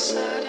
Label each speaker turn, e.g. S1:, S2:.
S1: side.